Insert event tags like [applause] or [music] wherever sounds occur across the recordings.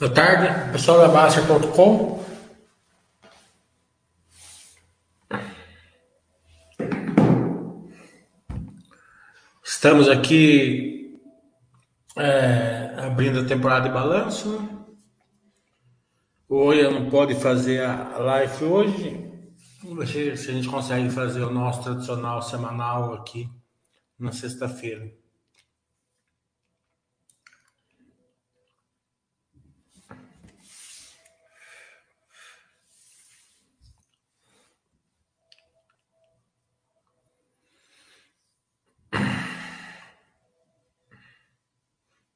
Boa tarde, pessoal da Baster.com. Estamos aqui é, abrindo a temporada de balanço. O Oia não pode fazer a live hoje. Vamos ver se a gente consegue fazer o nosso tradicional semanal aqui na sexta-feira.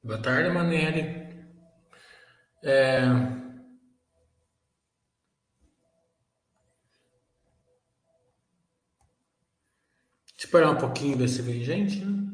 Boa tarde, Manelli. É... Esperar um pouquinho, ver se vem gente, né?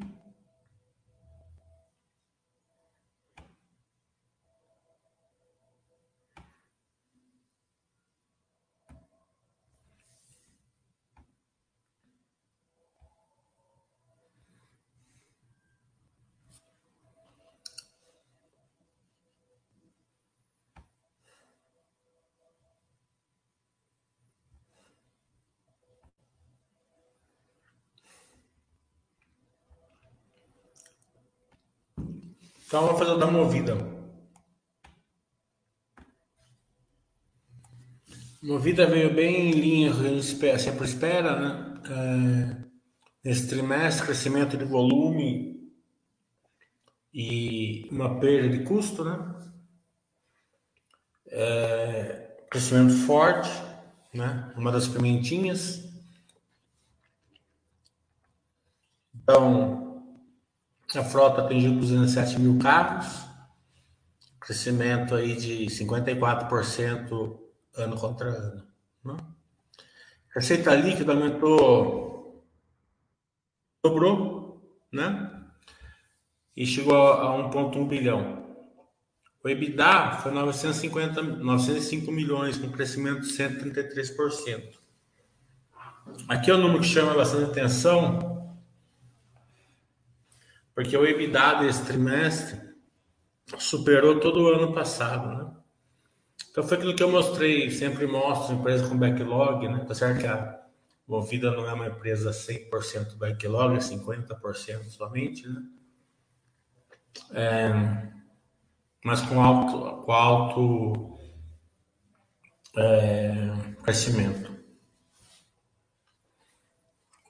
Então vamos fazer o da movida. Movida veio bem em linha sempre espera, né? É, nesse trimestre, crescimento de volume e uma perda de custo, né? É, crescimento forte, né? Uma das pimentinhas. Então, a frota atingiu 207 mil carros, crescimento aí de 54% ano contra ano. Né? Receita líquida aumentou, dobrou, né? E chegou a 1,1 bilhão. O EBITDA foi 950, 905 milhões, com crescimento de 133%. Aqui é o número que chama bastante atenção, porque o EBITDA desse trimestre superou todo o ano passado, né? Então foi aquilo que eu mostrei, sempre mostro empresa com backlog, né? Tá certo que a Movida não é uma empresa 100% backlog, é 50% somente, né? É, mas com alto, com alto é, crescimento.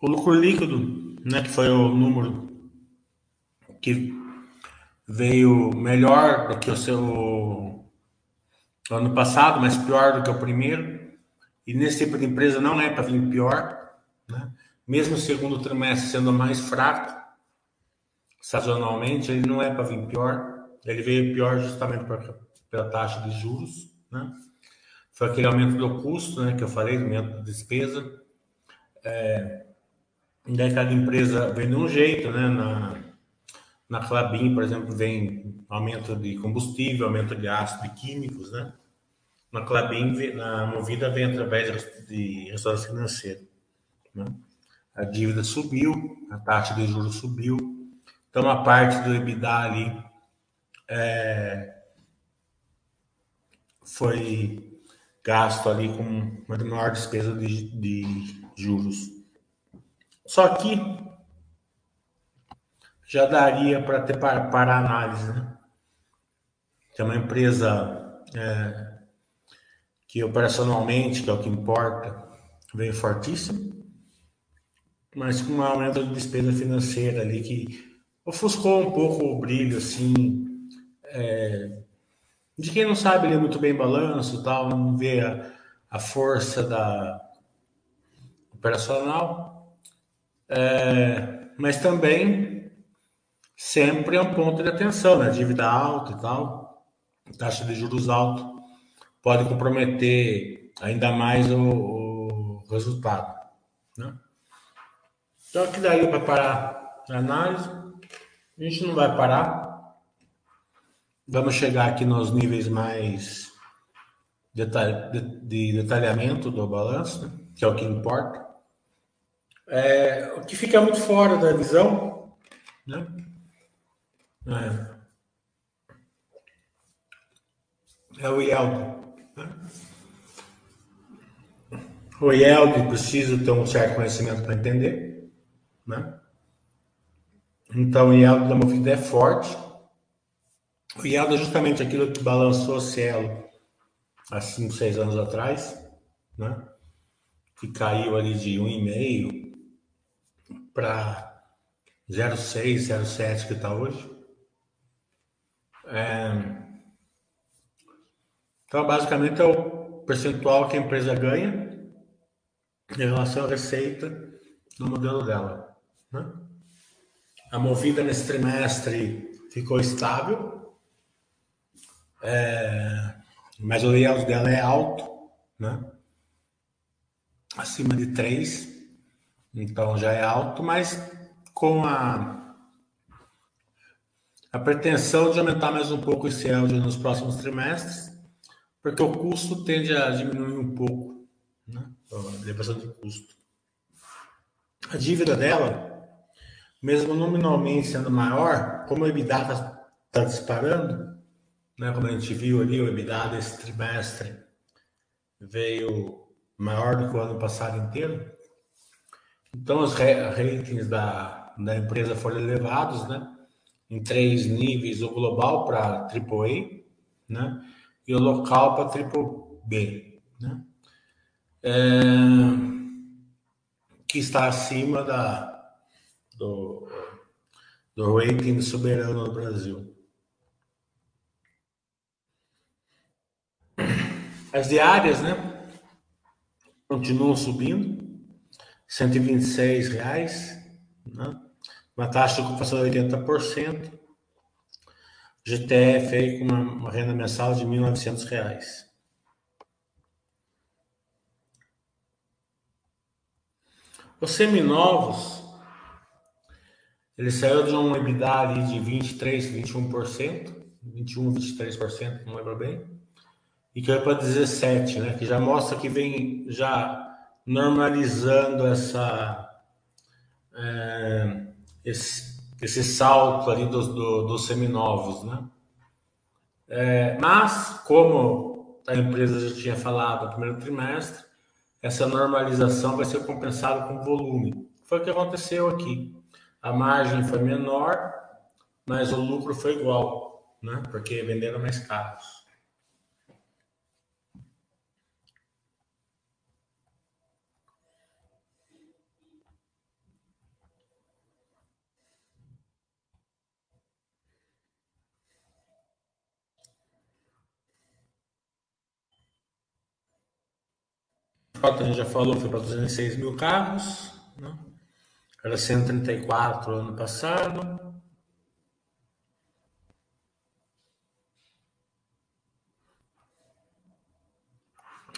O lucro líquido, né, que foi o número que veio melhor do que o seu ano passado, mas pior do que o primeiro. E nesse tipo de empresa não é para vir pior, né? Mesmo o segundo trimestre sendo mais fraco, sazonalmente, ele não é para vir pior. Ele veio pior justamente pela taxa de juros, né? Foi aquele aumento do custo, né? Que eu falei, aumento da despesa. É, daí cada empresa vem de um jeito, né? Na, na Clabin, por exemplo, vem aumento de combustível, aumento de ácido e químicos, né? Na Clabin, na Movida, vem através de restauração financeira. Né? A dívida subiu, a taxa de juros subiu, então a parte do EBITDA ali é, foi gasto ali com uma maior despesa de, de juros. Só que já daria para ter para, para análise, né? Que é uma empresa é, que operacionalmente, que é o que importa, veio fortíssimo, mas com um aumento de despesa financeira ali que ofuscou um pouco o brilho, assim, é, de quem não sabe ler muito bem balanço tal, não vê a, a força da operacional, é, mas também sempre é um ponto de atenção, né? Dívida alta e tal, taxa de juros alta, pode comprometer ainda mais o, o resultado, né? Então, aqui daí para parar a análise, a gente não vai parar. Vamos chegar aqui nos níveis mais de, de detalhamento do balanço, né? que é o que importa. É, o que fica muito fora da visão, né? É. é o IELD. Né? O IELD precisa ter um certo conhecimento para entender. Né? Então, o IELD da Movida é forte. O IELD é justamente aquilo que balançou o Cielo há 5, 6 anos atrás, né? que caiu ali de 1,5 para 0,6, 0,7 que está hoje. É... Então, basicamente, é o percentual que a empresa ganha em relação à receita no modelo dela. Né? A movida nesse trimestre ficou estável, é... mas o layout dela é alto, né? acima de 3, então já é alto, mas com a a pretensão de aumentar mais um pouco esse yield nos próximos trimestres, porque o custo tende a diminuir um pouco, né? a elevação de custo. A dívida dela, mesmo nominalmente sendo maior, como o EBITDA está tá disparando, né? como a gente viu ali, o EBITDA desse trimestre veio maior do que o ano passado inteiro. Então, os ratings da, da empresa foram elevados, né? Em três níveis, o global para AAA, né? E o local para BBB, né? É, que está acima da, do, do rating soberano no Brasil. As diárias, né? Continuam subindo, 126 reais, né? Uma taxa de ocupação de 80%, GTF aí com uma, uma renda mensal de R$ 1.900. Os seminovos, ele saiu de um EBITDA ali de 23, 21%, 21, 23%, não lembro bem, e caiu para 17, né, que já mostra que vem já normalizando essa é, esse, esse salto ali dos, do, dos seminovos, né? É, mas, como a empresa já tinha falado no primeiro trimestre, essa normalização vai ser compensada com volume. Foi o que aconteceu aqui. A margem foi menor, mas o lucro foi igual, né? Porque venderam mais carros. Frota, a gente já falou, foi para 206 mil carros, né? era 134 ano passado.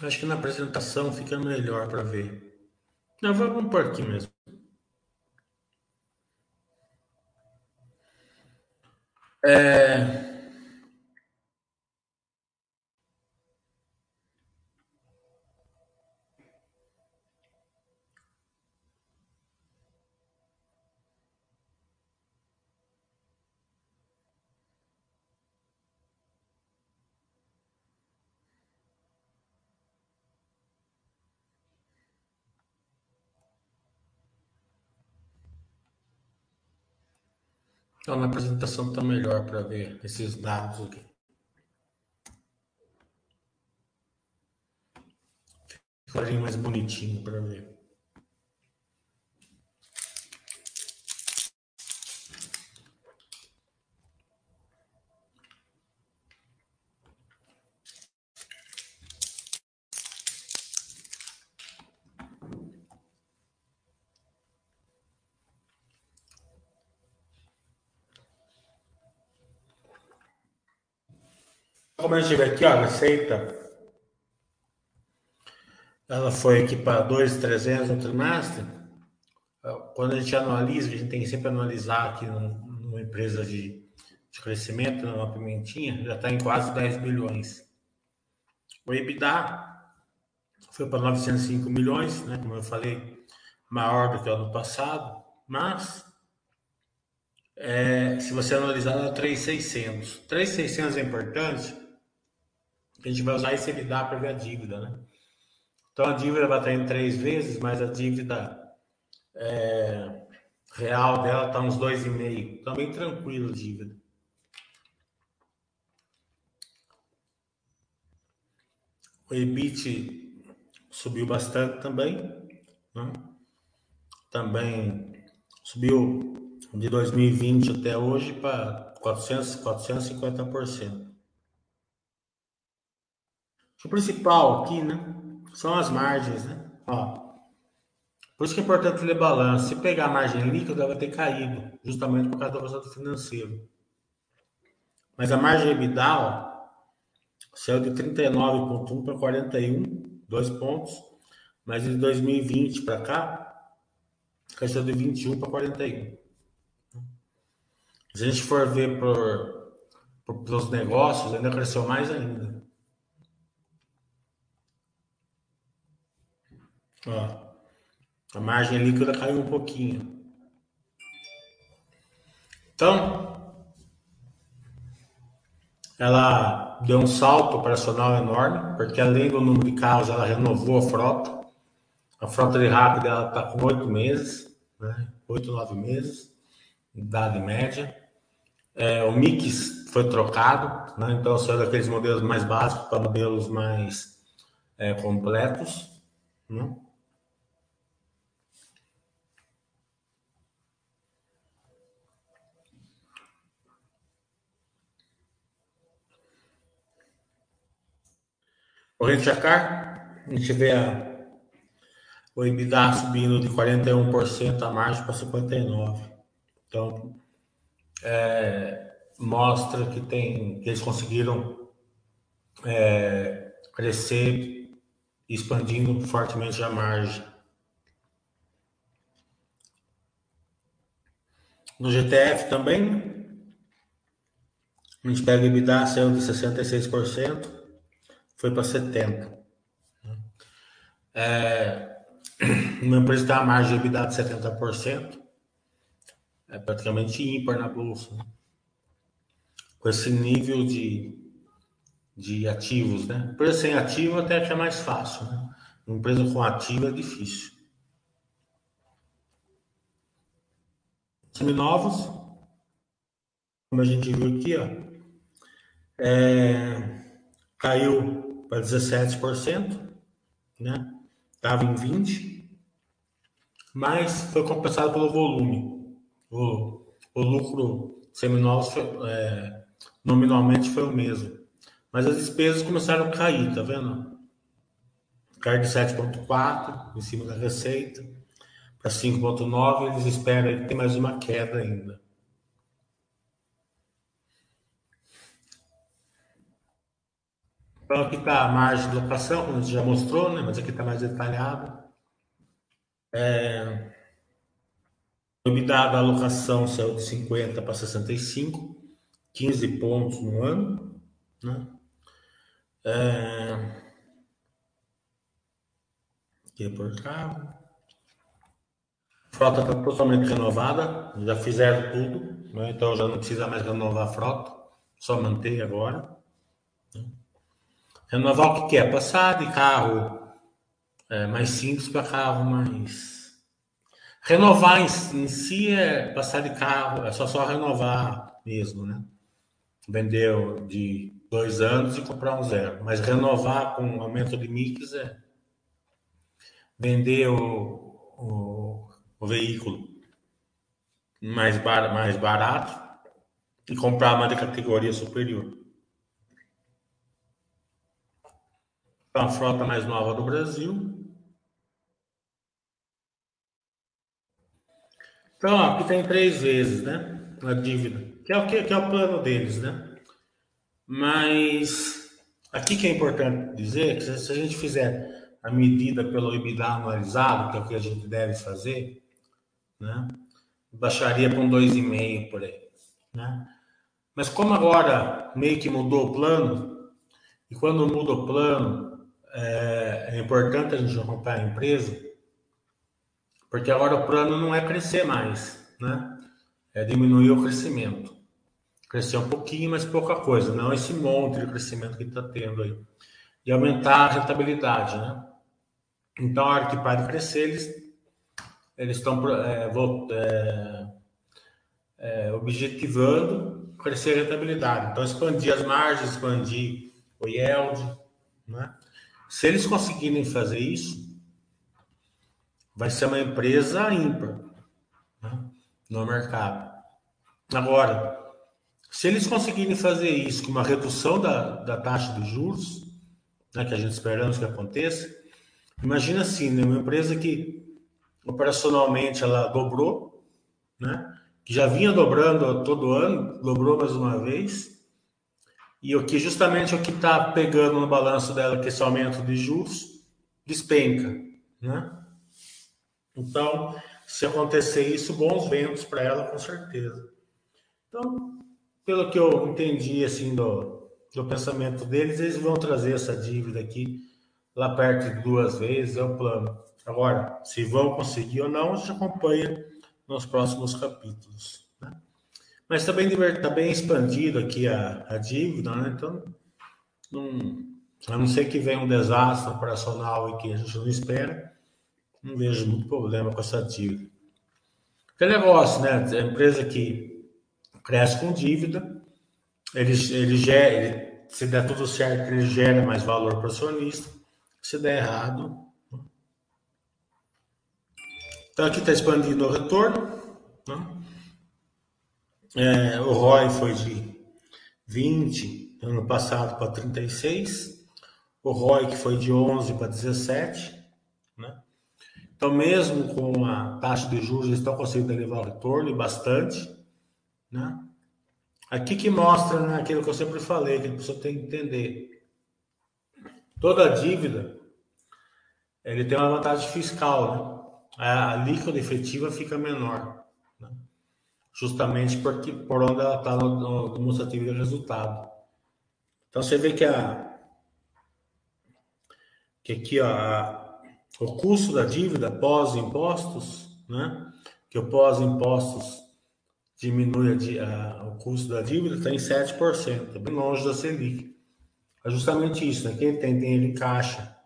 Acho que na apresentação fica melhor para ver. Não, vamos por aqui mesmo. É, Então, na apresentação está melhor para ver esses dados aqui. Ficou mais bonitinho para ver. Como vê aqui, ó, receita, ela foi aqui para 2,300 no trimestre. Quando a gente analisa, a gente tem que sempre analisar aqui numa empresa de, de crescimento, numa pimentinha, já está em quase 10 bilhões. O EBITDA foi para 905 milhões, né, como eu falei, maior do que o ano passado, mas é, se você analisar, dá 3,600. 3,600 é importante a gente vai usar esse EBITDA para ver a dívida, né? Então a dívida vai estar em três vezes, mas a dívida é, real dela está uns dois e meio. Está bem tranquilo a dívida. O EBIT subiu bastante também, né? também subiu de 2020 até hoje para 400, 450%. O principal aqui, né, são as margens, né? Ó, por isso que é importante ler balanço. Se pegar a margem líquida, vai ter caído, justamente por causa do resultado financeiro. Mas a margem EBITDA, Saiu de 39,1 para 41, dois pontos. Mas de 2020 para cá, cresceu de 21 para 41. Se a gente for ver por, por, pelos negócios, ainda cresceu mais ainda. Ó, a margem líquida caiu um pouquinho. Então, ela deu um salto operacional enorme, porque além do número de carros, ela renovou a frota. A frota de rápida está com oito meses, né? oito, nove meses, idade média. É, o mix foi trocado, né? então saiu daqueles modelos mais básicos para modelos mais é, completos. Né? Corrente a car, a gente vê a, o EBITDA subindo de 41% a margem para 59%. Então, é, mostra que, tem, que eles conseguiram é, crescer expandindo fortemente a margem. No GTF também, a gente pega o EBITDA, saiu de 66%, foi para 70. É, uma empresa tem uma margem de EBITDA de 70%, é praticamente ímpar na bolsa. Né? Com esse nível de, de ativos, né? Empresa sem ativo até que é mais fácil, né? Uma empresa com ativo é difícil. Seminovos, como a gente viu aqui, ó, é, caiu para 17%, né? Estava em 20%, mas foi compensado pelo volume. O, o lucro seminal é, nominalmente foi o mesmo. Mas as despesas começaram a cair, tá vendo? Caiu de 7,4 em cima da receita para 5,9. Eles esperam que tem mais uma queda ainda. Então aqui está a margem de locação, como a gente já mostrou, né? mas aqui está mais detalhado. É... O EBITDA da alocação saiu de 50 para 65, 15 pontos no ano. Né? É... Aqui é por carro. A frota está totalmente renovada, já fizeram tudo, né? então já não precisa mais renovar a frota, só manter agora. Renovar o que quer? Passar de carro é, mais simples para carro mais. Renovar em, em, si é passar de carro, é só, só renovar mesmo, né? Vender de dois anos e comprar um zero. Mas renovar com aumento de mix é vender o, o, o veículo mais, bar, mais barato e comprar uma de categoria superior. A frota mais nova do Brasil. Então, ó, aqui tem três vezes, né? A dívida, que é o que, que é o plano deles, né? Mas aqui que é importante dizer que se a gente fizer a medida pelo EBITDA anualizado, que é o que a gente deve fazer, né? Baixaria para um 2,5 por aí, né? Mas como agora meio que mudou o plano, e quando muda o plano, é, é importante a gente acompanhar a empresa, porque agora o plano não é crescer mais, né? É diminuir o crescimento. crescer um pouquinho, mas pouca coisa, não esse monte de crescimento que está tendo aí. E aumentar a rentabilidade, né? Então, a hora que para de crescer, eles eles estão é, é, é, objetivando crescer a rentabilidade. Então, expandir as margens, expandir o yield. Né? Se eles conseguirem fazer isso, vai ser uma empresa ímpar né? no mercado. Agora, se eles conseguirem fazer isso com uma redução da, da taxa de juros, né, que a gente esperamos que aconteça, imagina assim, né, uma empresa que operacionalmente ela dobrou, né? que já vinha dobrando todo ano, dobrou mais uma vez, e o que justamente o que está pegando no balanço dela, que é esse aumento de juros, despenca. Né? Então, se acontecer isso, bons ventos para ela, com certeza. Então, pelo que eu entendi assim do, do pensamento deles, eles vão trazer essa dívida aqui lá perto de duas vezes, é o plano. Agora, se vão conseguir ou não, a gente acompanha nos próximos capítulos. Né? Mas também está bem expandido aqui a, a dívida, né? então, não, a não ser que venha um desastre operacional e que a gente não espera, não vejo muito problema com essa dívida. Que negócio, né? A empresa que cresce com dívida, ele, ele, gera, ele se der tudo certo, ele gera mais valor para o acionista. Se der errado, então aqui está expandindo o retorno. Né? É, o ROI foi de 20 ano passado para 36. O ROI que foi de 11 para 17. Né? Então mesmo com a taxa de juros eles estão conseguindo elevar o retorno e bastante. Né? Aqui que mostra né, aquilo que eu sempre falei, que a pessoa tem que entender. Toda dívida ele tem uma vantagem fiscal, né? a alíquota efetiva fica menor? Justamente por onde ela está no, demonstrativo de resultado. Então você vê que a que aqui a, o custo da dívida pós impostos, né? Que o pós impostos diminui a, a, o custo da dívida está em 7%, bem longe da Selic. É justamente isso, né? Quem tem dinheiro em caixa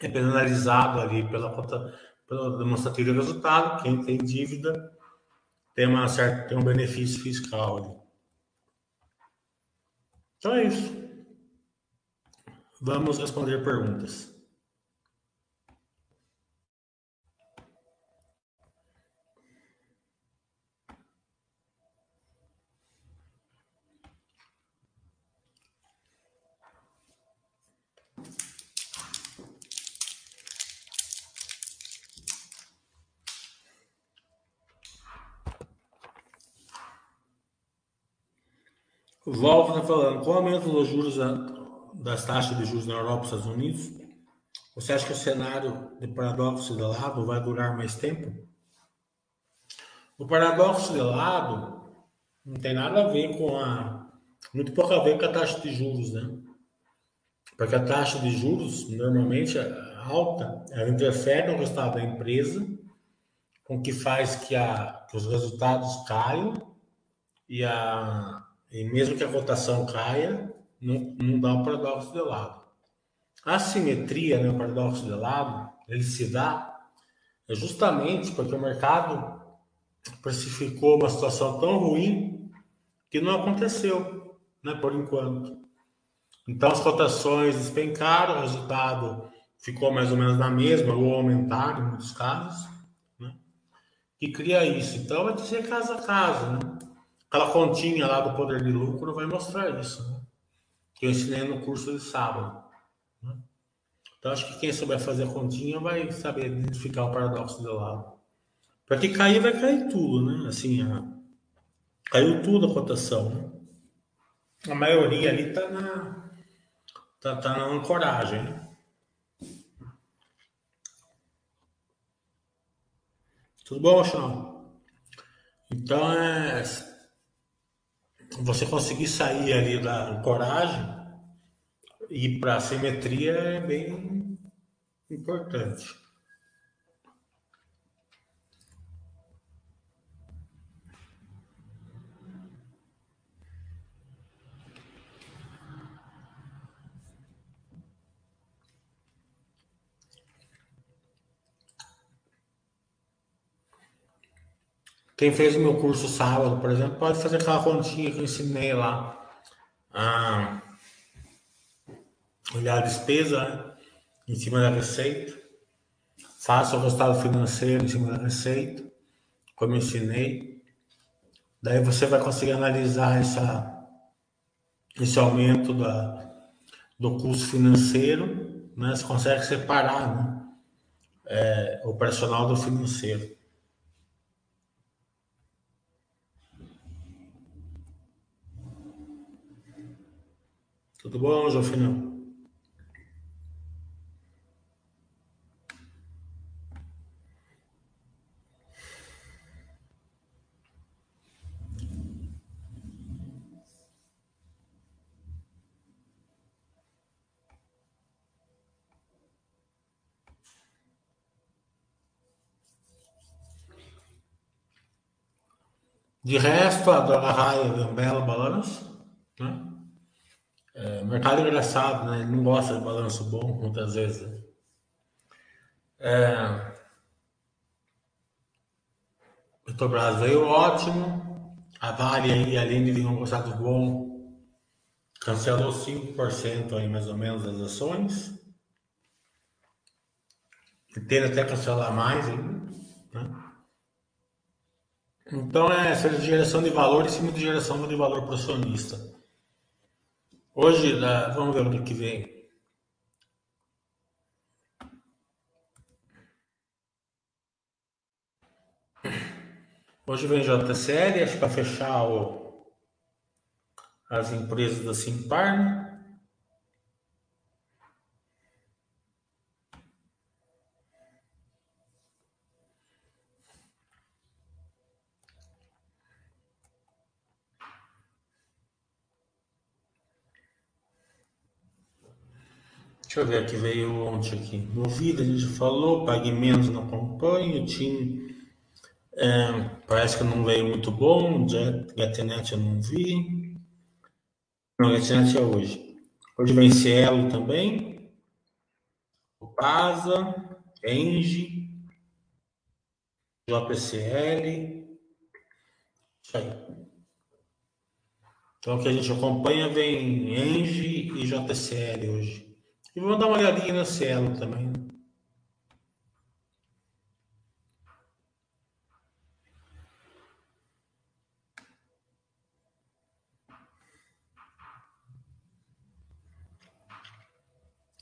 é penalizado ali pela conta pelo demonstrativo de resultado, quem tem dívida tem, uma certa, tem um benefício fiscal. Ali. Então é isso. Vamos responder perguntas. O Volvo está falando, com o aumento dos juros, das taxas de juros na Europa e Estados Unidos, você acha que o cenário de paradoxo de lado vai durar mais tempo? O paradoxo de lado não tem nada a ver com a. Muito pouco a ver com a taxa de juros, né? Porque a taxa de juros, normalmente alta, ela interfere no resultado da empresa, com que faz que, a, que os resultados caiam e a, e mesmo que a cotação caia, não, não dá o paradoxo de lado. A simetria, né, o paradoxo de lado, ele se dá justamente porque o mercado precificou uma situação tão ruim que não aconteceu, né, por enquanto. Então as cotações despencaram, o resultado ficou mais ou menos na mesma, ou aumentaram em muitos casos, né, que cria isso. Então vai ser caso a caso, né? Aquela continha lá do poder de lucro vai mostrar isso, né? que eu ensinei no curso de sábado. Né? Então, acho que quem souber fazer a continha vai saber identificar o paradoxo do lado. Porque cair, vai cair tudo, né? Assim, a... caiu tudo a cotação. Né? A maioria ali tá na, tá, tá na ancoragem. Né? Tudo bom, Chão? Então, é você conseguir sair ali da coragem e para a simetria é bem importante. Quem fez o meu curso sábado, por exemplo, pode fazer aquela continha que eu ensinei lá. Ah, olhar a despesa né? em cima da receita. Faça o resultado financeiro em cima da receita, como eu ensinei. Daí você vai conseguir analisar essa, esse aumento da, do custo financeiro. Né? Você consegue separar né? É, o personal do financeiro. Tudo bom, Jofinão? De resto, a Dona Raia é um belo balanço. Né? É, mercado é engraçado, né? Ele não gosta de balanço bom, muitas vezes. É... Petrobras veio ótimo. A Vale aí, além de vir um gostado bom, cancelou 5% aí mais ou menos das ações. E tende até cancelar mais ainda. Né? Então é essa geração de valor em cima de geração de valor para o acionista. Hoje, vamos ver o que vem. Hoje vem JCL, acho que para fechar o, as empresas da Simpar, né? Deixa eu ver aqui, veio ontem aqui. Movida, a gente falou, pague menos não acompanho, o time é, parece que não veio muito bom, Gatenet eu não vi. Não, Gatenet é hoje. Hoje vem Cielo também, o Pasa, Engie, JPCL, isso aí. Então o que a gente acompanha vem Engie e JCL hoje. E vou dar uma olhadinha no Cielo também.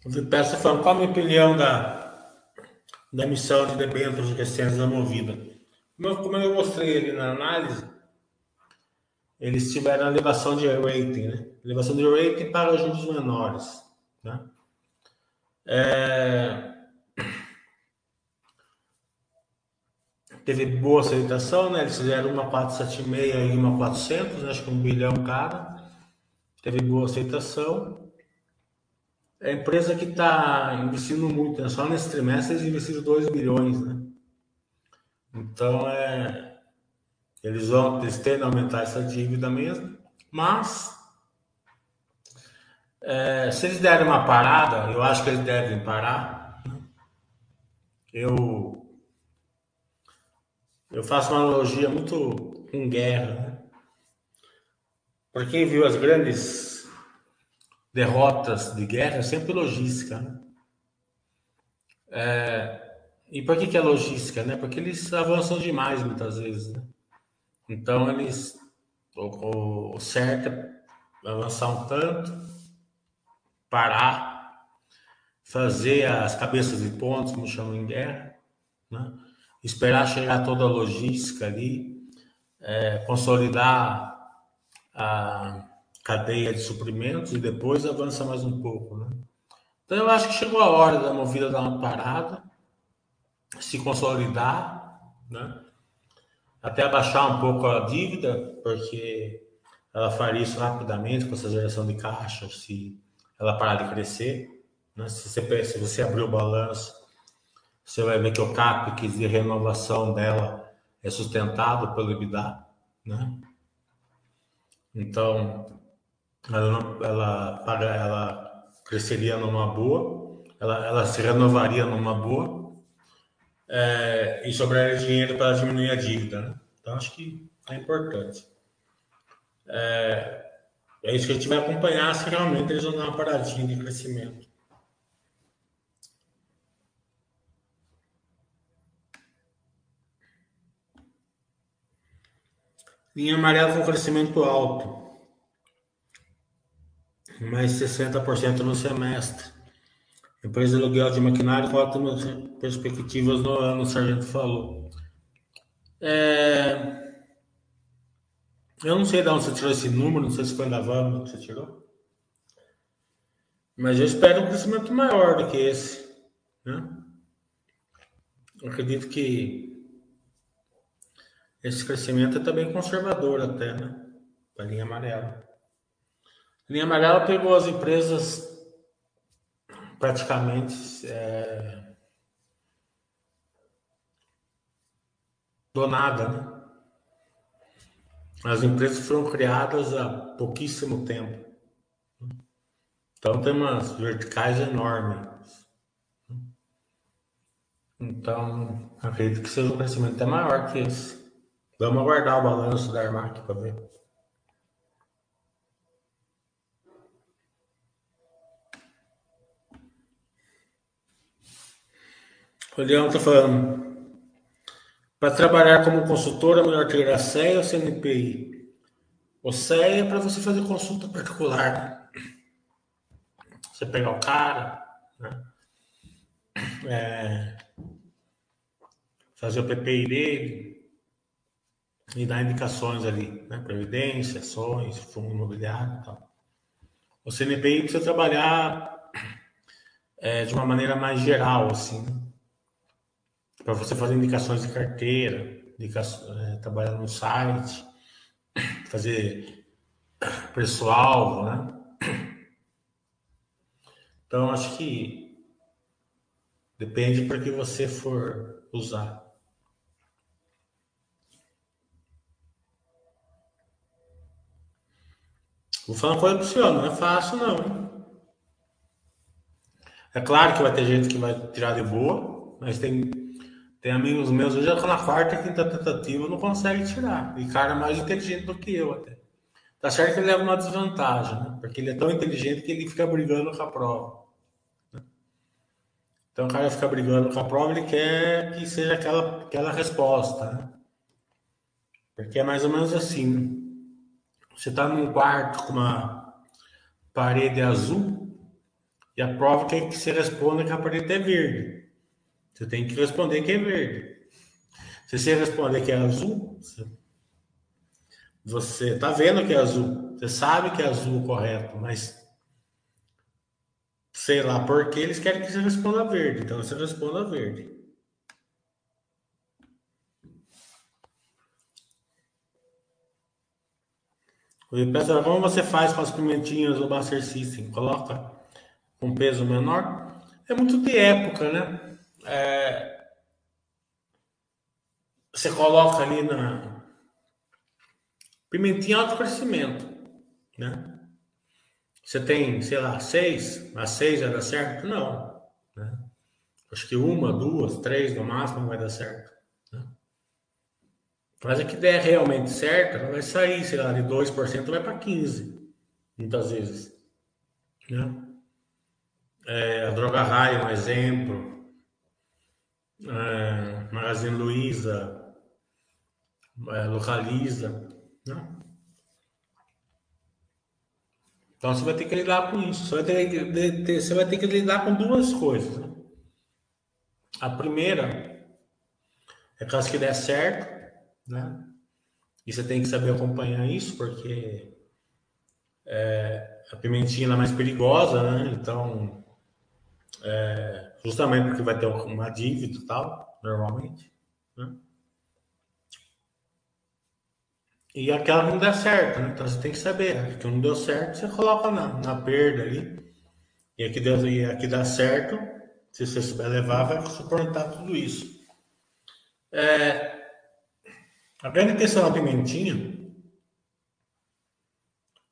O Vipessa falando, qual a minha opinião da, da emissão de debêntures recentes da Movida? Como, como eu mostrei ali na análise, eles tiveram elevação de rating, né? Elevação de rating para juros menores, né? É... Teve boa aceitação, né? Eles fizeram uma 476 e uma 400, né? acho que um bilhão cada. Teve boa aceitação. É a empresa que está investindo muito, né? só nesse trimestre eles investiram 2 bilhões, né? Então, é, eles vão, eles tendem a aumentar essa dívida mesmo, mas é, se eles derem uma parada, eu acho que eles devem parar. Eu eu faço uma analogia muito com guerra. Né? Para quem viu as grandes derrotas de guerra, é sempre logística. Né? É, e por que, que é logística? Né? Porque eles avançam demais muitas vezes. Né? Então eles o, o certo é avançar um tanto parar, fazer as cabeças de pontos, como chamam em guerra, né? esperar chegar toda a logística ali, é, consolidar a cadeia de suprimentos e depois avança mais um pouco. Né? Então eu acho que chegou a hora da movida dar uma parada, se consolidar, né? até abaixar um pouco a dívida, porque ela faria isso rapidamente com essa geração de caixa, se ela parar de crescer. Né? Se, você, se você abrir o balanço, você vai ver que o CAPEX de renovação dela é sustentado pelo EBITDA. Né? Então, ela, não, ela, ela cresceria numa boa, ela, ela se renovaria numa boa, é, e sobraria dinheiro para diminuir a dívida. Né? Então, acho que é importante. É, é isso que a gente vai acompanhar se realmente eles vão dar uma paradinha de crescimento. Linha amarela com crescimento alto. Mais 60% no semestre. Empresa de aluguel de maquinário com ótimas perspectivas no ano, o sargento falou. É... Eu não sei de onde você tirou esse número, não sei se foi da VAM que você tirou. Mas eu espero um crescimento maior do que esse. Né? Eu acredito que esse crescimento é também conservador até, né? A linha amarela. A linha amarela pegou as empresas praticamente é, do nada, né? As empresas foram criadas há pouquíssimo tempo. Então tem umas verticais enormes. Então, acredito que seja um crescimento até maior que esse. Vamos aguardar o balanço da Armac para ver. O Leão está falando. Para trabalhar como consultor, é melhor ter a CEA ou CNPI? O CEA é para você fazer consulta particular. Você pegar o cara, né? é, fazer o PPI dele e dar indicações ali, né? Previdência, ações, fundo imobiliário e tal. O CNPI precisa trabalhar é, de uma maneira mais geral, assim, para você fazer indicações de carteira, é, trabalhar no site, [coughs] fazer preço-alvo, né? Então, acho que depende para que você for usar. Vou falar uma coisa para o senhor, não é fácil não. É claro que vai ter gente que vai tirar de boa, mas tem tem amigos meus, hoje na quarta, quinta tentativa, não consegue tirar. E cara mais inteligente do que eu até. Tá certo que ele leva uma desvantagem, né? Porque ele é tão inteligente que ele fica brigando com a prova. Né? Então o cara fica brigando com a prova, ele quer que seja aquela, aquela resposta, né? Porque é mais ou menos assim. Você está num quarto com uma parede azul e a prova quer que você responda que a parede é verde. Você tem que responder que é verde. Se você responder que é azul, você está vendo que é azul. Você sabe que é azul correto, mas sei lá por que eles querem que você responda verde. Então você responda verde. Pensa, como você faz com as pimentinhas do Master System? Coloca com peso menor? É muito de época, né? É, você coloca ali na pimentinha alto crescimento, né? Você tem, sei lá, seis, a seis vai dar certo? Não, né? Acho que uma, duas, três no máximo vai dar certo. Né? Mas a que der realmente certo, vai sair, sei lá, de 2% vai para 15%, muitas vezes. Né? É, a droga raia é um exemplo é, Magazine Luiza, é, Localiza, né? Então você vai ter que lidar com isso. Você vai ter, ter, você vai ter que lidar com duas coisas. Né? A primeira é caso que der certo, né? E você tem que saber acompanhar isso, porque é, a pimentinha é mais perigosa, né? Então, é, justamente porque vai ter uma dívida e tal, normalmente. Né? E aquela não dá certo, né? Então você tem que saber. Né? Que não deu certo, você coloca na, na perda ali. E aqui, deu, e aqui dá certo, se você souber levar, vai suportar tudo isso. É, a grande questão da pimentinha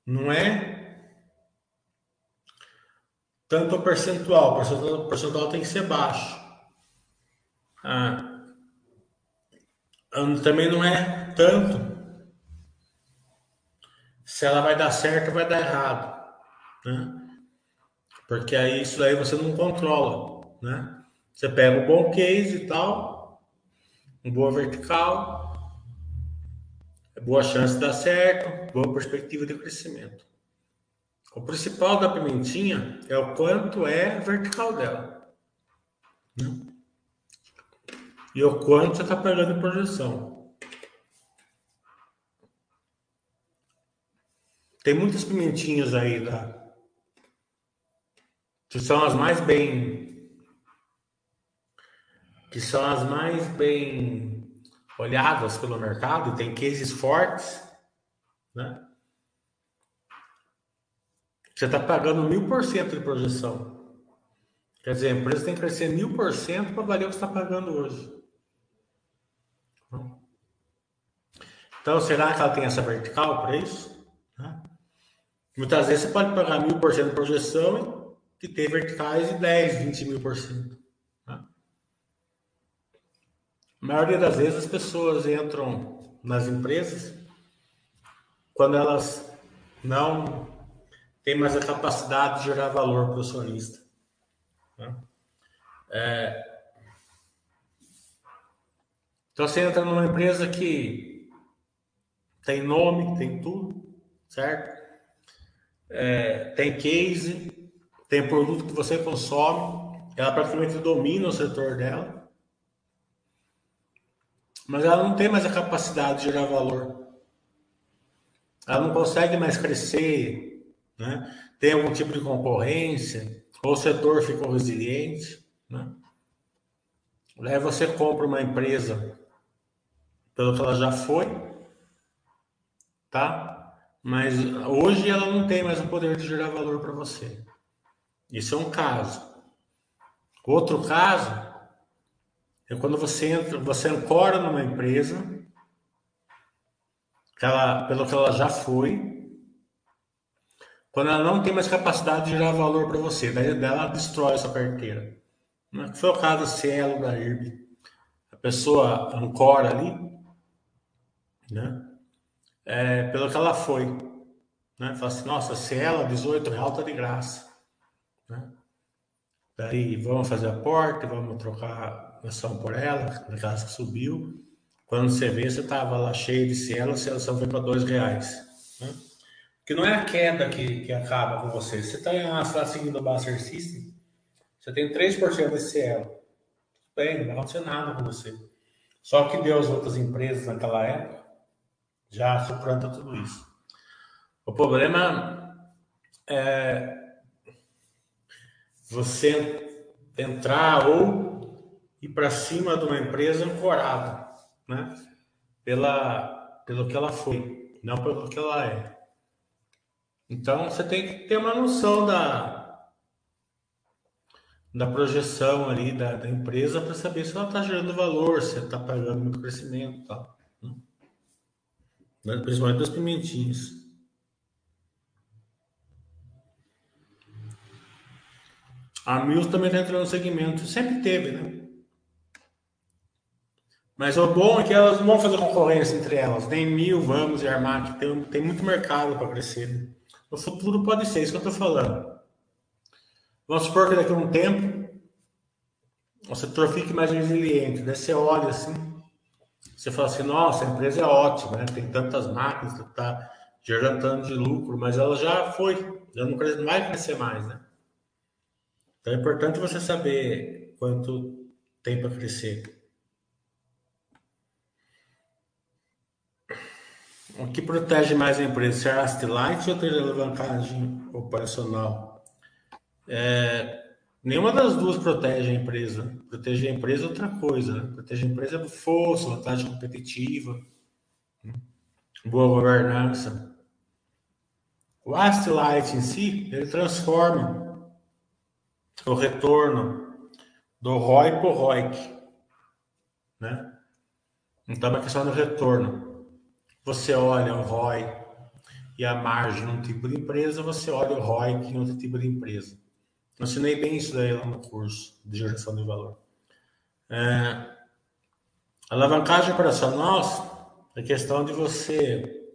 não é tanto o percentual, o percentual, o percentual tem que ser baixo. Ah, também não é tanto se ela vai dar certo ou vai dar errado, né? Porque aí isso aí você não controla, né? Você pega um bom case e tal, uma boa vertical, é boa chance de dar certo, boa perspectiva de crescimento. O principal da pimentinha é o quanto é vertical dela. Né? E o quanto você está pegando em projeção. Tem muitas pimentinhas aí da, que são as mais bem que são as mais bem olhadas pelo mercado, tem cases fortes, né? Você está pagando mil por cento de projeção. Quer dizer, a empresa tem que crescer mil por cento para valer o que está pagando hoje. Então, será que ela tem essa vertical para isso? Né? Muitas vezes você pode pagar mil por cento de projeção que tem verticais de 10, 20 mil por cento. Né? A maioria das vezes as pessoas entram nas empresas quando elas não têm mais a capacidade de gerar valor para o acionista. Né? É... Então você entra numa empresa que tem nome, tem tudo, certo? É, tem case, tem produto que você consome, ela praticamente domina o setor dela, mas ela não tem mais a capacidade de gerar valor. Ela não consegue mais crescer, né? tem algum tipo de concorrência, ou o setor ficou resiliente. Né? Você compra uma empresa pelo que ela já foi, tá? Mas hoje ela não tem mais o poder de gerar valor para você. Isso é um caso. Outro caso é quando você entra, você ancora numa empresa, que ela, pelo que ela já foi, quando ela não tem mais capacidade de gerar valor para você, daí ela destrói essa carteira. Né? Foi o caso da Cielo, da IRB. A pessoa ancora ali, né? É, pelo que ela foi. Né? Fala assim, nossa, Cielo, 18 real tá de graça. Né? Daí vamos fazer a porta, vamos trocar a ação por ela, na casa que subiu. Quando você vê, você estava lá cheio de cielo, a ação foi para dois reais. Né? Que não é a queda que, que acaba com você. Você está tá seguindo o Buster System, você tem 3% desse cielo. Bem, não vai acontecer nada com você. Só que deu as outras empresas naquela época já suplanta tudo isso. O problema é você entrar ou ir para cima de uma empresa ancorada, né? Pela, pelo que ela foi, não pelo que ela é. Então você tem que ter uma noção da, da projeção ali da, da empresa para saber se ela está gerando valor, se está pagando muito crescimento. Né? Principalmente das pimentinhas. A Mills também está entrando no segmento, sempre teve, né? Mas o bom é que elas não vão fazer concorrência entre elas. Nem Mil, Vamos e Armac. Tem, tem muito mercado para crescer. Né? No futuro pode ser, isso que eu estou falando. Vamos supor que daqui a um tempo o setor fique mais resiliente. Daí você olha assim, você fala assim, nossa, a empresa é ótima, né? tem tantas máquinas, está gerando tanto de lucro, mas ela já foi, já não, vai crescer mais, né? Então é importante você saber quanto tem para crescer. O que protege mais a empresa? Se é a light ou ter alavancagem operacional? É, nenhuma das duas protege a empresa. Proteger a empresa é outra coisa. Né? Proteger a empresa é força, vantagem competitiva, né? boa governança. O Asset Light em si, ele transforma o retorno do ROI para o ROIC. Né? Então, é uma questão do retorno. Você olha o ROI e a margem num tipo de empresa, você olha o ROIC em outro tipo de empresa. Eu ensinei bem isso daí lá no curso de geração de valor. É, Alavancagem operacional é questão de você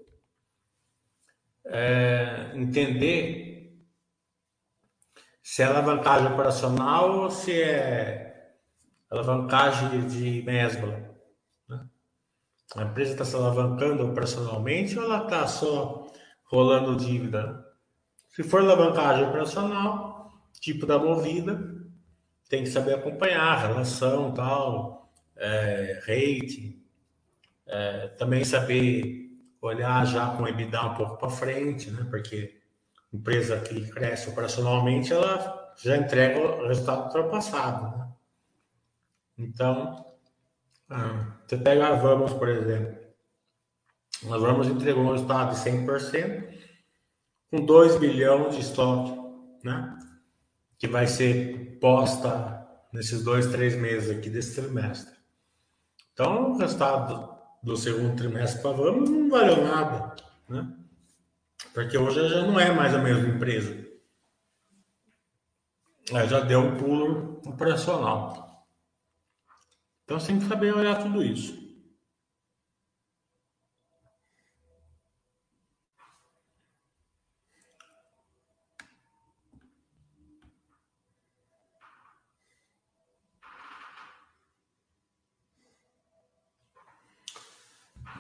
é, entender se é alavancagem operacional ou se é alavancagem de mesbla. A empresa está se alavancando operacionalmente ou ela está só rolando dívida? Se for alavancagem operacional, tipo da movida, tem que saber acompanhar a relação tal, é, rate, é, também saber olhar já com o EBITDA um pouco para frente, né? Porque empresa que cresce operacionalmente, ela já entrega o resultado ultrapassado, né? Então, ah, você pega a Vamos, por exemplo. A Vamos entregou um resultado de 100%, com 2 bilhões de estoque, né? Que vai ser posta nesses dois, três meses aqui desse trimestre. Então, o resultado do segundo trimestre para Vamos não valeu nada, né? Porque hoje já não é mais a mesma empresa. Aí já deu um pulo operacional. Então, você tem que saber olhar tudo isso.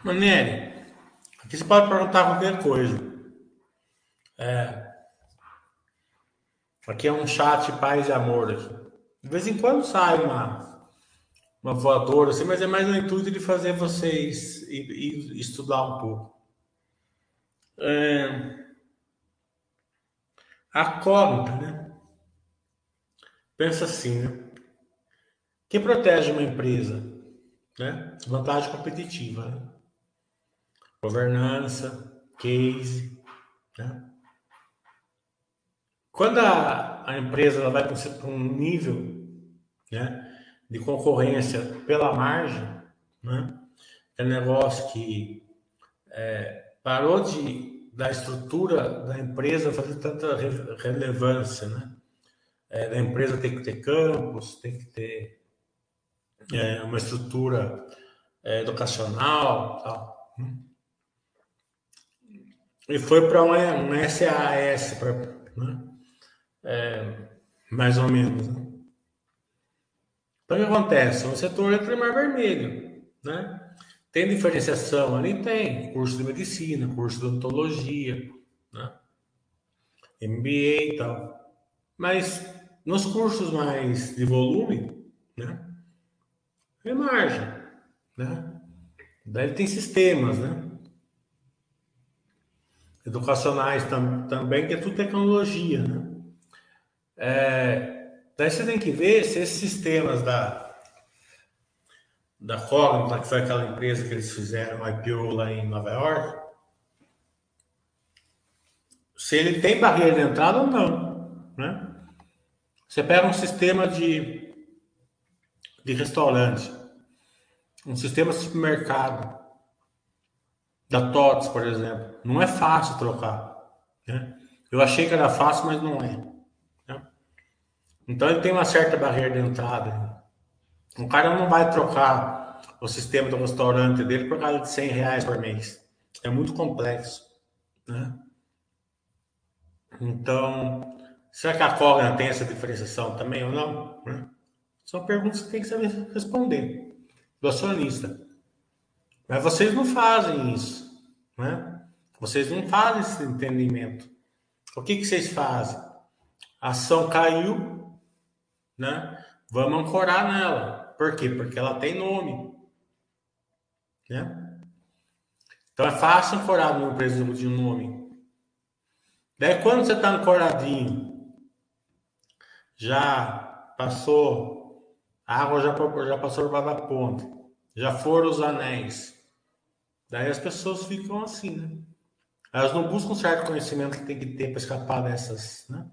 Maneri, aqui você pode perguntar qualquer coisa. É, aqui é um chat paz e amor. Aqui. De vez em quando sai uma, uma voadora, assim, mas é mais no intuito de fazer vocês estudar um pouco. É, a cógnita, né? Pensa assim, né? Quem protege uma empresa? Né? Vantagem competitiva. Né? governança, case. Né? Quando a, a empresa ela vai para um nível né, de concorrência pela margem, né, é um negócio que é, parou de da estrutura da empresa fazer tanta relevância, né? É, da empresa tem que ter campos, tem que ter é, uma estrutura é, educacional, tal. Né? e foi para um, um SAS, pra, né? é, mais ou menos. Né? Então, o que acontece? O setor entra em mar vermelho. Né? Tem diferenciação ali? Tem. Curso de medicina, curso de odontologia, né? MBA e tal. Mas nos cursos mais de volume, né? É margem, né? Daí tem sistemas, né? educacionais tam, também, que é tudo tecnologia, né? É, daí você tem que ver se esses sistemas da, da Cognita, que foi aquela empresa que eles fizeram IPO lá em Nova York, se ele tem barreira de entrada ou não, né? Você pega um sistema de, de restaurante, um sistema de supermercado, da TOTS, por exemplo. Não é fácil trocar. Né? Eu achei que era fácil, mas não é. Então ele tem uma certa barreira de entrada. O cara não vai trocar o sistema do restaurante dele por causa de 100 reais por mês. É muito complexo. Né? Então, será que a Cogna tem essa diferenciação também ou não? Né? São perguntas que tem que saber responder do acionista. Mas vocês não fazem isso, né? Vocês não fazem esse entendimento. O que, que vocês fazem? A ação caiu, né? Vamos ancorar nela. Por quê? Porque ela tem nome, né? Então é fácil ancorar numa empresa de um nome. Daí quando você está ancoradinho, já passou, a água já, já passou por da ponta, já foram os anéis, Daí as pessoas ficam assim, né? Elas não buscam certo conhecimento que tem que ter para escapar dessas, né?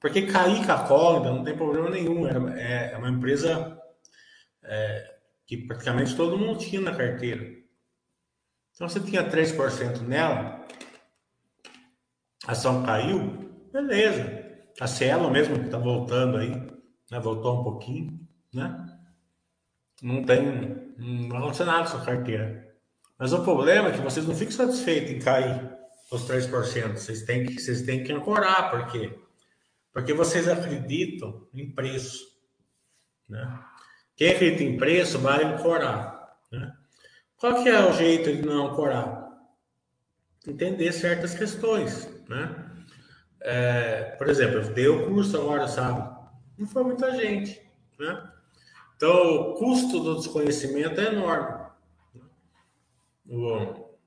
Porque cair com a corda não tem problema nenhum. É, é uma empresa é, que praticamente todo mundo tinha na carteira. Então você tinha 3% nela, a ação caiu, beleza. A Cielo mesmo que está voltando aí, né? voltou um pouquinho, né? não tem, não vai acontecer nada com a sua carteira. Mas o problema é que vocês não ficam satisfeitos em cair os 3%. Vocês têm que, vocês têm que ancorar, por quê? Porque vocês acreditam em preço. Né? Quem acredita em preço vai ancorar. Né? Qual que é o jeito de não ancorar? Entender certas questões. Né? É, por exemplo, eu dei o curso agora, sabe? Não foi muita gente. Né? Então, o custo do desconhecimento é enorme. Bom,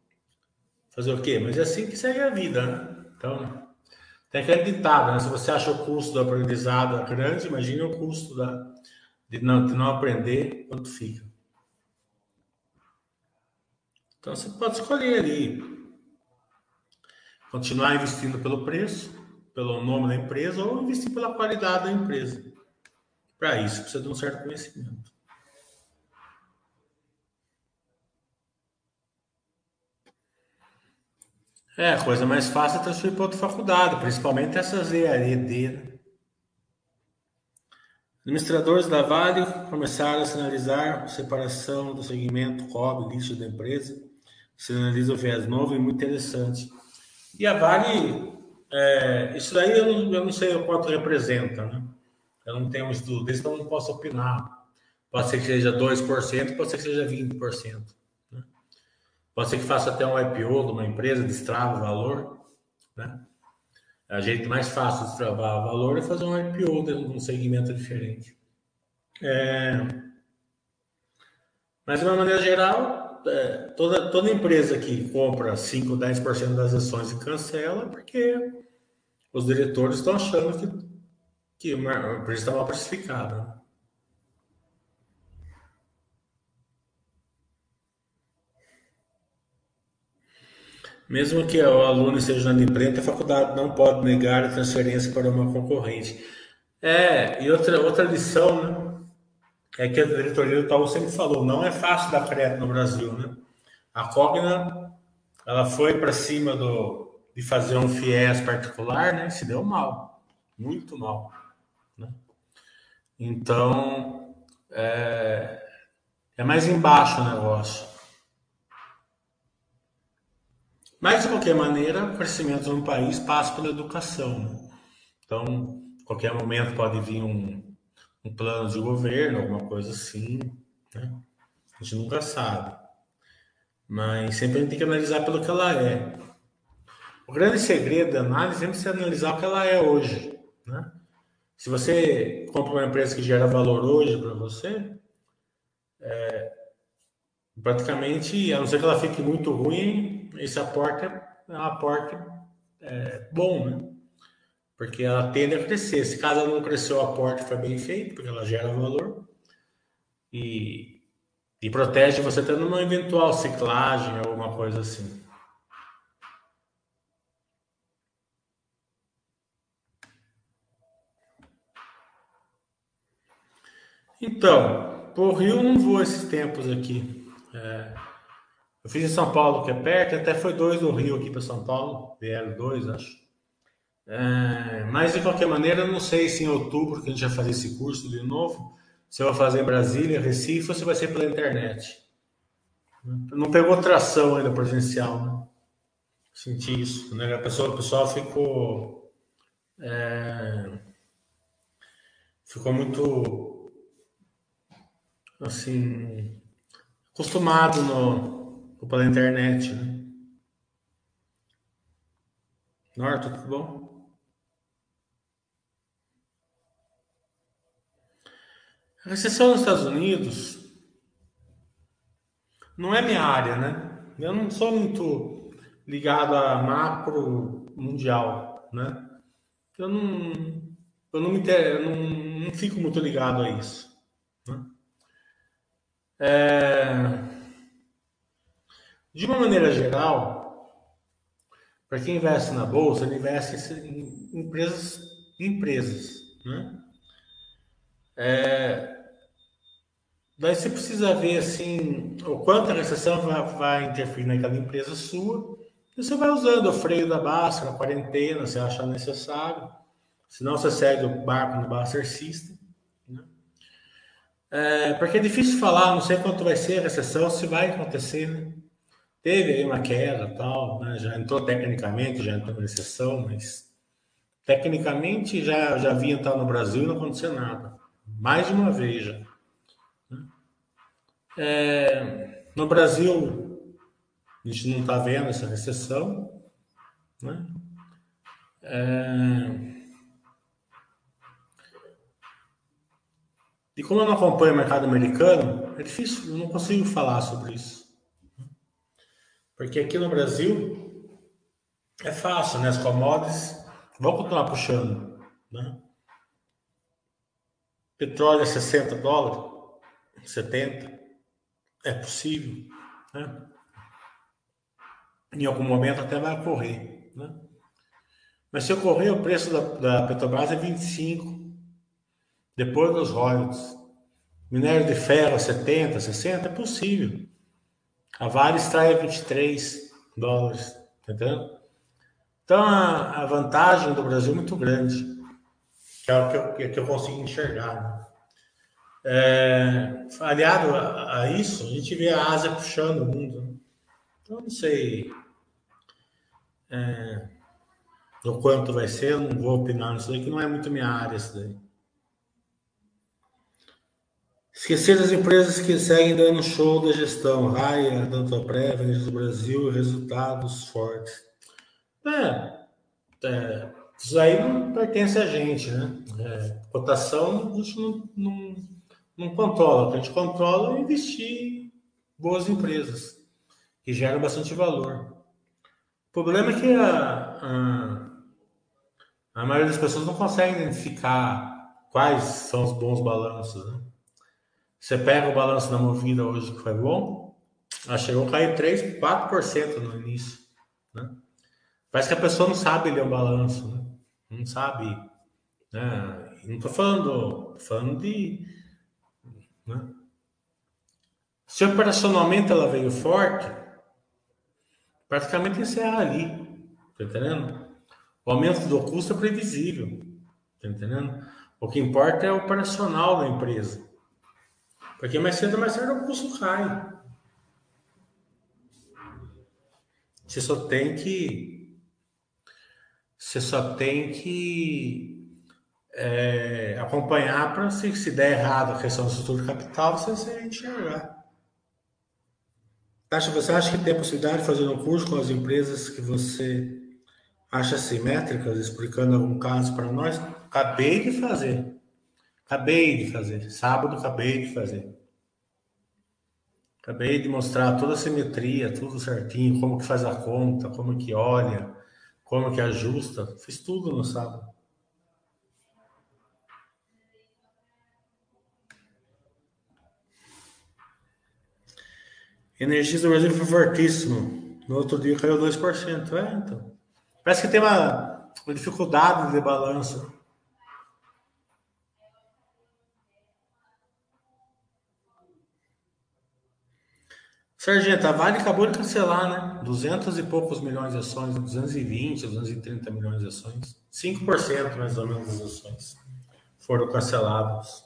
fazer o quê? Mas é assim que segue a vida, né? Então, tem aquele ditado, né? Se você acha o custo do aprendizado grande, imagine o custo da, de, não, de não aprender quanto fica. Então você pode escolher ali continuar investindo pelo preço, pelo nome da empresa, ou investir pela qualidade da empresa. Para isso precisa de um certo conhecimento. É, a coisa mais fácil é transferir para outra faculdade, principalmente essas EAD, né? Administradores da Vale começaram a sinalizar separação do segmento cobre lixo da empresa. Sinaliza o viés novo e muito interessante. E a Vale, é, isso daí eu não, eu não sei o quanto representa, né? Eu não tenho um estudo desse, então não posso opinar. Pode ser que seja 2%, pode ser que seja 20%. Pode ser que faça até um IPO de uma empresa, destrava o valor, né? A jeito mais fácil de destravar o valor é fazer um IPO de um segmento diferente. É... Mas, de uma maneira geral, é, toda, toda empresa que compra 5, 10% das ações e cancela, porque os diretores estão achando que, que a empresa está mal precificada. Mesmo que o aluno esteja na imprenta, a faculdade não pode negar a transferência para uma concorrente. É, e outra, outra lição, né? É que a diretoria do Itaú sempre falou, não é fácil dar crédito no Brasil, né? A Cogna, ela foi para cima do, de fazer um FIES particular, né? Se deu mal, muito mal, né? Então, é, é mais embaixo o negócio. Mas, de qualquer maneira, o crescimento no país passa pela educação. Então, a qualquer momento pode vir um, um plano de governo, alguma coisa assim. Né? A gente nunca sabe. Mas sempre a gente tem que analisar pelo que ela é. O grande segredo da análise é se analisar o que ela é hoje. Né? Se você compra uma empresa que gera valor hoje para você, é, praticamente, a não ser que ela fique muito ruim, esse aporte é um aporte é, bom, né? Porque ela tende a crescer. Se caso ela não cresceu, o aporte foi bem feito, porque ela gera valor e, e protege você tendo uma eventual ciclagem alguma coisa assim. Então, por Rio não vou esses tempos aqui. É, eu fiz em São Paulo, que é perto, até foi dois do Rio aqui para São Paulo, vieram dois, acho. É, mas de qualquer maneira, não sei se em outubro que a gente vai fazer esse curso de novo, se eu vou fazer em Brasília, Recife, ou se vai ser pela internet. Não pegou tração ainda presencial, né? Senti isso, né? A pessoa, o pessoal ficou. É, ficou muito. Assim. acostumado no ou pela internet, né? Norton, tudo bom? A recessão nos Estados Unidos não é minha área, né? Eu não sou muito ligado a macro mundial, né? Eu não, eu não me eu não, não fico muito ligado a isso. Né? É, de uma maneira geral, para quem investe na bolsa, ele investe em empresas, empresas, né? É, daí você precisa ver assim o quanto a recessão vai, vai interferir naquela empresa sua. E você vai usando o freio da Baster, a quarentena, se achar necessário. Senão você segue o barco no Baster System. Né? É, porque é difícil falar, não sei quanto vai ser a recessão, se vai acontecer, né? Teve aí uma queda tal, né? já entrou tecnicamente, já entrou na recessão, mas tecnicamente já, já vinha estar no Brasil e não aconteceu nada. Mais de uma vez já. Né? É, no Brasil, a gente não está vendo essa recessão, né? É, E como eu não acompanho o mercado americano, é difícil, eu não consigo falar sobre isso. Porque aqui no Brasil é fácil, né? As commodities vão continuar puxando, né? Petróleo é 60 dólares, 70, é possível, né? Em algum momento até vai ocorrer, né? Mas se ocorrer, o preço da, da Petrobras é 25, depois dos royalties. Minério de ferro a 70, 60, é possível. A Vale extrai a 23 dólares, entendeu? Então a, a, vantagem do Brasil é muito grande, é o que eu, que eu consigo enxergar. Né? É, aliado a, a, isso, a gente vê a Ásia puxando o mundo. Né? Então não sei é, o quanto vai ser, eu não vou opinar nisso daí, que não é muito minha área isso daí. Esquecer das empresas que seguem dando show da gestão. Raia, Dantoprev, do Brasil, resultados fortes. É, é, isso aí não pertence a gente, né? É, cotação a gente não, não, não controla. O que a gente controla é investir em boas empresas, que geram bastante valor. O problema é que a, a, a maioria das pessoas não consegue identificar quais são os bons balanços, né? Você pega o balanço da Movida hoje, que foi bom, ela chegou a cair 3, 4% no início. Né? Parece que a pessoa não sabe ler o balanço, né? não sabe. Né? Não estou falando, falando de. Né? Se operacionalmente ela veio forte, praticamente encerra ali. Tá entendendo? O aumento do custo é previsível. Tá entendendo? O que importa é o operacional da empresa. Porque mais cedo ou mais tarde o custo cai. Você só tem que. Você só tem que é, acompanhar para se, se der errado a questão do estrutura capital, você, você enxergar. Acha, você acha que tem a possibilidade de fazer um curso com as empresas que você acha simétricas, explicando algum caso para nós? Acabei de fazer. Acabei de fazer. Sábado acabei de fazer. Acabei de mostrar toda a simetria, tudo certinho, como que faz a conta, como que olha, como que ajusta. Fiz tudo no sábado. Energia do Brasil foi fortíssimo. No outro dia caiu 2%. É, então. Parece que tem uma, uma dificuldade de balanço. Sargento, a Vale acabou de cancelar, né? 200 e poucos milhões de ações, 220, 230 milhões de ações. 5% mais ou menos das ações foram canceladas.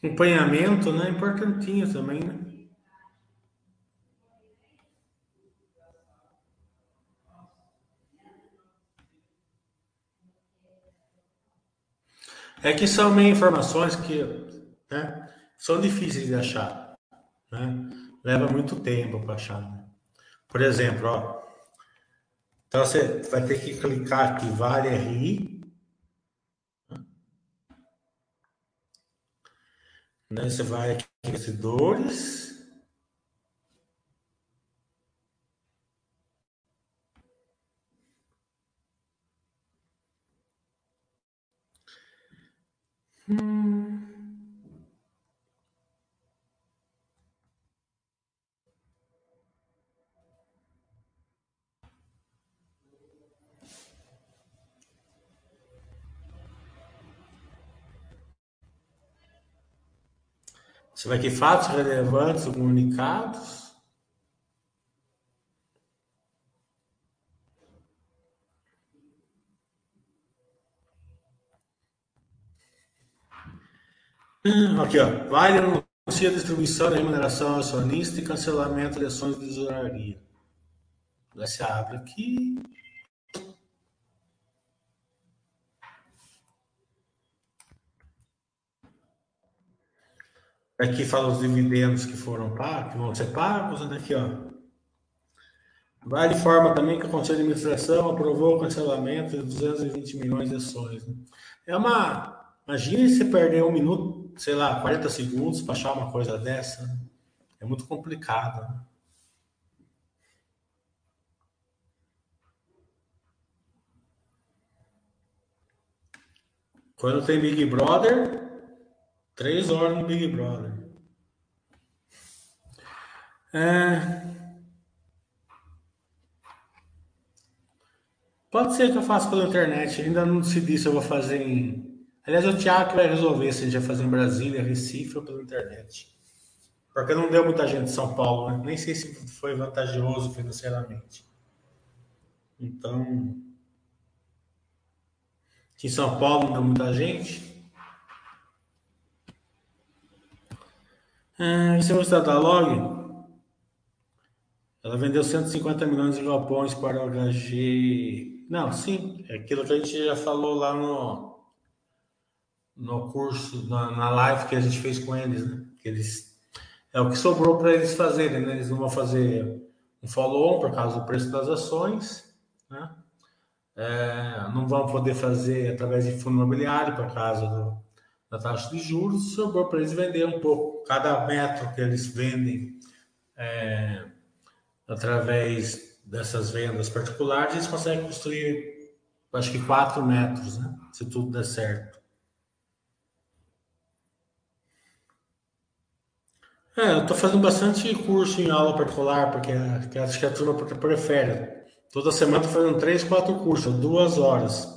Acompanhamento, né? Importantinho também, né? É que são meio informações que né, são difíceis de achar. Né? Leva muito tempo para achar. Né? Por exemplo, ó, então você vai ter que clicar aqui, Vale RI. Né? Você vai aqui investidores. Hum. Você vai aqui fatos relevantes comunicados. Aqui, ó. Vale anuncia distribuição da remuneração acionista e cancelamento de ações de tesouraria. Você abre aqui. Aqui fala os dividendos que foram pagos, que vão ser pagos, né? aqui, ó. Vale forma também que o Conselho de Administração aprovou o cancelamento de 220 milhões de ações. Né? É uma. Imagine se perder um minuto, sei lá, 40 segundos para achar uma coisa dessa. É muito complicado. Né? Quando tem Big Brother, Três horas no Big Brother. É... Pode ser que eu faça pela internet. Ainda não se eu vou fazer em. Aliás, é o Thiago que vai resolver se a gente vai fazer em Brasília, Recife ou pela internet. Porque não deu muita gente em São Paulo, né? Nem sei se foi vantajoso financeiramente. Então. Aqui em São Paulo não deu muita gente. Ah, você gostar da Log? Ela vendeu 150 milhões de galpões para o HG. Não, sim, é aquilo que a gente já falou lá no, no curso, na, na live que a gente fez com eles, né? Que eles, é o que sobrou para eles fazerem, né? Eles não vão fazer um follow-on por causa do preço das ações, né? É, não vão poder fazer através de fundo imobiliário por causa do, da taxa de juros, sobrou para eles vender um pouco. Cada metro que eles vendem é, através dessas vendas particulares, eles conseguem construir, acho que 4 metros, né? se tudo der certo. É, eu estou fazendo bastante curso em aula particular, porque acho que a turma prefere. Toda semana estou fazendo três, quatro cursos, duas horas.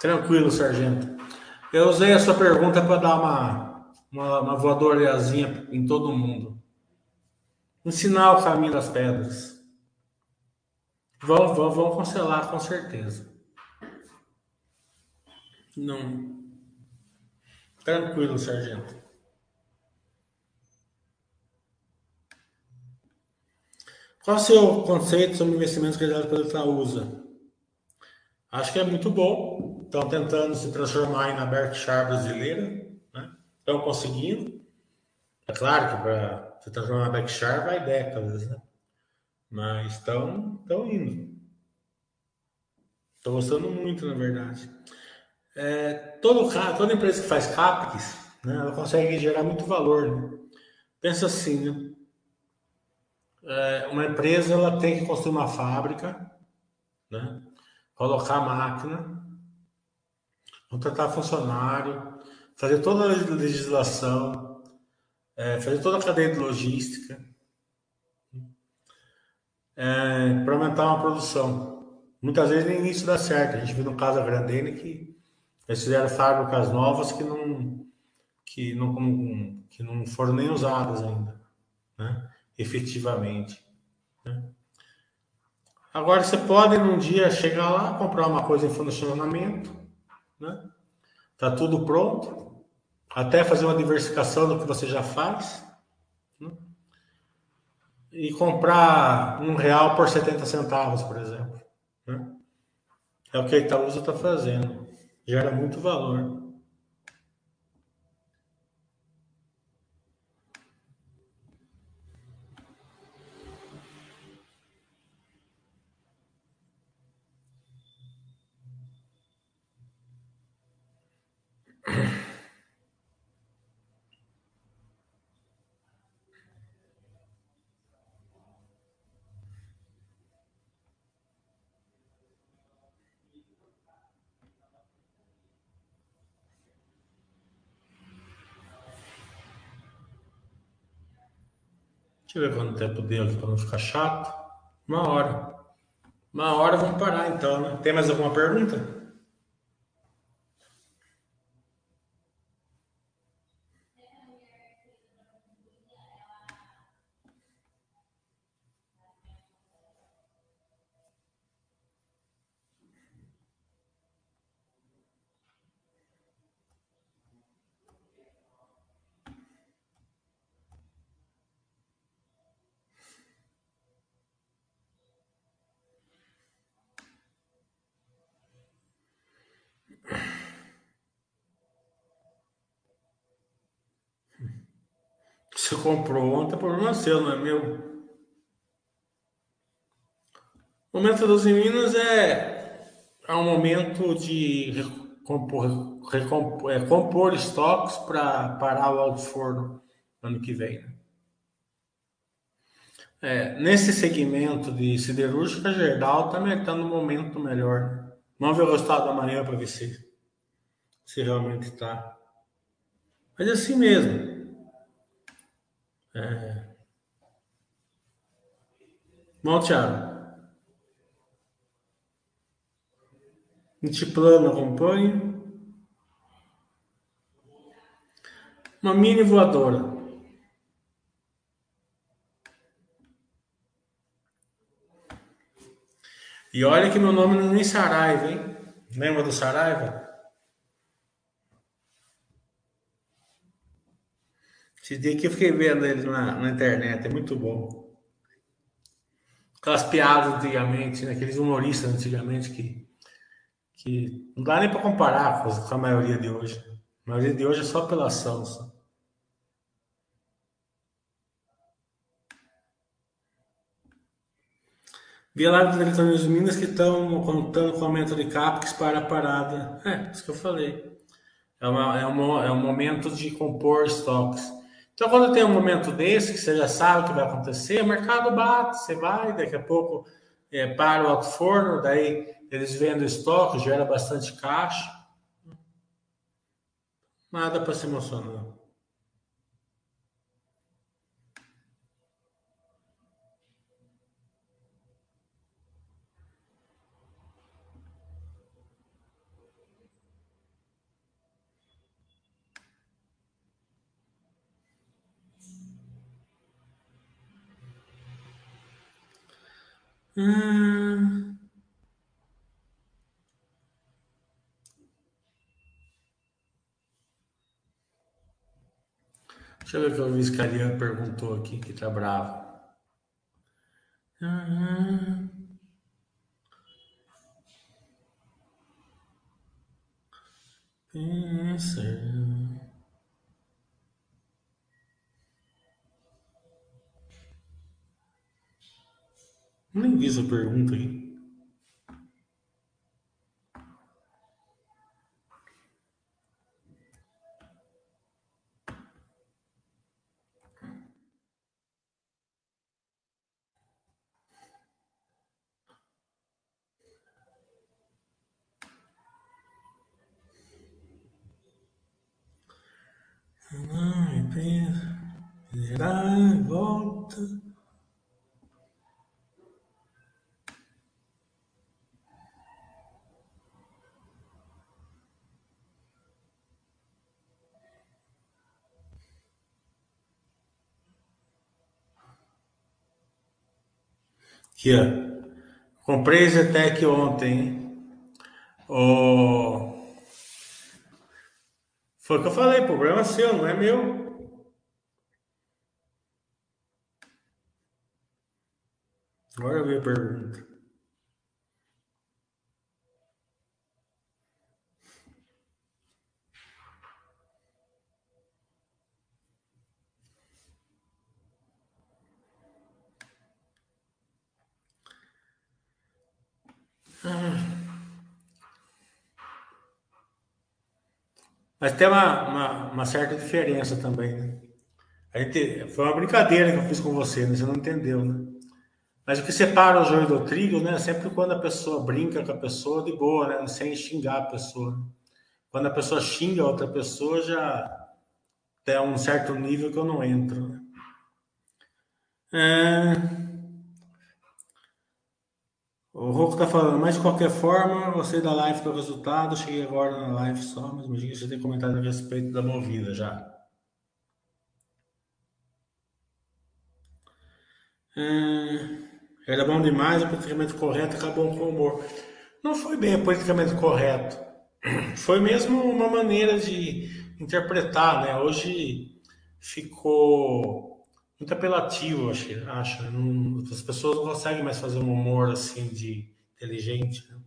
Tranquilo, sargento. Eu usei essa pergunta para dar uma, uma, uma voadoreazinha em todo mundo. Ensinar o caminho das pedras. Vão, vão, vão cancelar, com certeza. Não. Tranquilo, sargento. Qual o seu conceito sobre investimentos realizados pela Itaúsa? Acho que é muito bom estão tentando se transformar na Berkshire brasileira, né? estão conseguindo. É claro que para se transformar na Berkshire vai décadas, né? mas estão, estão indo. Estou gostando muito, na verdade. É, todo, toda empresa que faz CAPEX, né, ela consegue gerar muito valor. Né? Pensa assim, né? É, uma empresa ela tem que construir uma fábrica, né? colocar máquina, contratar funcionário, fazer toda a legislação, é, fazer toda a cadeia de logística, é, para aumentar uma produção. Muitas vezes nem isso dá certo. A gente viu no caso da Grandene que eles fizeram fábricas novas que não, que não, que não foram nem usadas ainda, né? efetivamente. Né? Agora você pode num dia chegar lá, comprar uma coisa em funcionamento, né? Tá tudo pronto, até fazer uma diversificação do que você já faz, né? e comprar um real por 70 centavos, por exemplo. Né? É o que a Itaúsa está fazendo. Gera muito valor. Deixa eu tempo deu aqui para não ficar chato. Uma hora. Uma hora, vamos parar então, né? Tem mais alguma pergunta? Você comprou ontem, é problema seu, não é meu. O momento dos Minas é, é um momento de recompor, recompor, é, compor estoques para parar o alto forno ano que vem. Né? É, nesse segmento de siderúrgica, Gerdau também está no momento melhor. Vamos ver o resultado da manhã para ver se, se realmente está. Mas é assim mesmo. É... Bom, Thiago. Multiplano acompanho. Uma mini voadora. E olha que meu nome não é nem Saraiva, hein? Lembra do Saraiva? Esse dia que eu fiquei vendo ele na, na internet, é muito bom. Aquelas piadas antigamente, né? aqueles humoristas antigamente que, que não dá nem para comparar com, a maioria de hoje. A maioria de hoje é só pela. Só. Vi a live do Eletrônicos Minas que estão contando com aumento de CAPEX para a parada. É, isso que eu falei. É, uma, é, uma, é um momento de compor estoques. Então, quando tem um momento desse, que você já sabe o que vai acontecer, o mercado bate, você vai, daqui a pouco é, para o alto forno, daí eles vendem estoque, gera bastante caixa. Nada para se emocionar. Hum... Deixa eu ver o que o Luiz Cariano perguntou aqui, que tá bravo. Uhum. Pensa. Nem vi essa pergunta aí. Não, pensa, irá, volta. Aqui, ó. Comprei Zetec ontem. Oh... Foi o que eu falei, problema seu, não é meu. Agora eu vi a pergunta. Mas tem uma, uma, uma, certa diferença também, né? A gente, foi uma brincadeira que eu fiz com você, né? Você não entendeu, né? Mas o que separa o joio do trigo, né? É sempre quando a pessoa brinca com a pessoa de boa, né? Sem xingar a pessoa. Quando a pessoa xinga outra pessoa, já tem um certo nível que eu não entro, né? É... O Rocco tá falando, mas de qualquer forma, você da live do resultado, cheguei agora na live só, mas imagina que você tem comentado a respeito da movida já. É, era bom demais, o politicamente correto acabou com o humor. Não foi bem politicamente correto. [clears throat] Foi mesmo uma maneira de interpretar, né? Hoje ficou muito apelativo, acho, acho. Não, as pessoas não conseguem mais fazer um humor assim de inteligente. Né?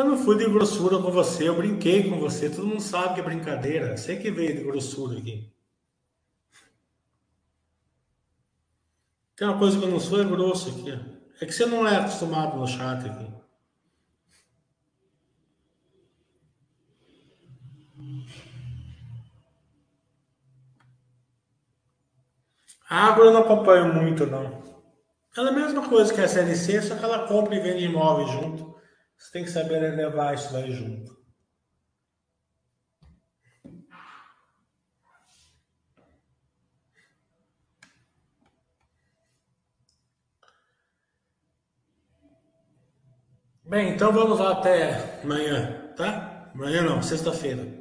Eu não fui de grossura com você, eu brinquei com você. Todo mundo sabe que é brincadeira. Você que veio de grossura aqui. Tem uma coisa que eu não sou, é grosso aqui. É que você não é acostumado no chat aqui. A Agro eu não acompanho muito, não. Ela é a mesma coisa que a SLC, só que ela compra e vende imóveis junto. Você tem que saber levar isso daí junto. Bem, então vamos lá até amanhã, tá? Amanhã não, sexta-feira.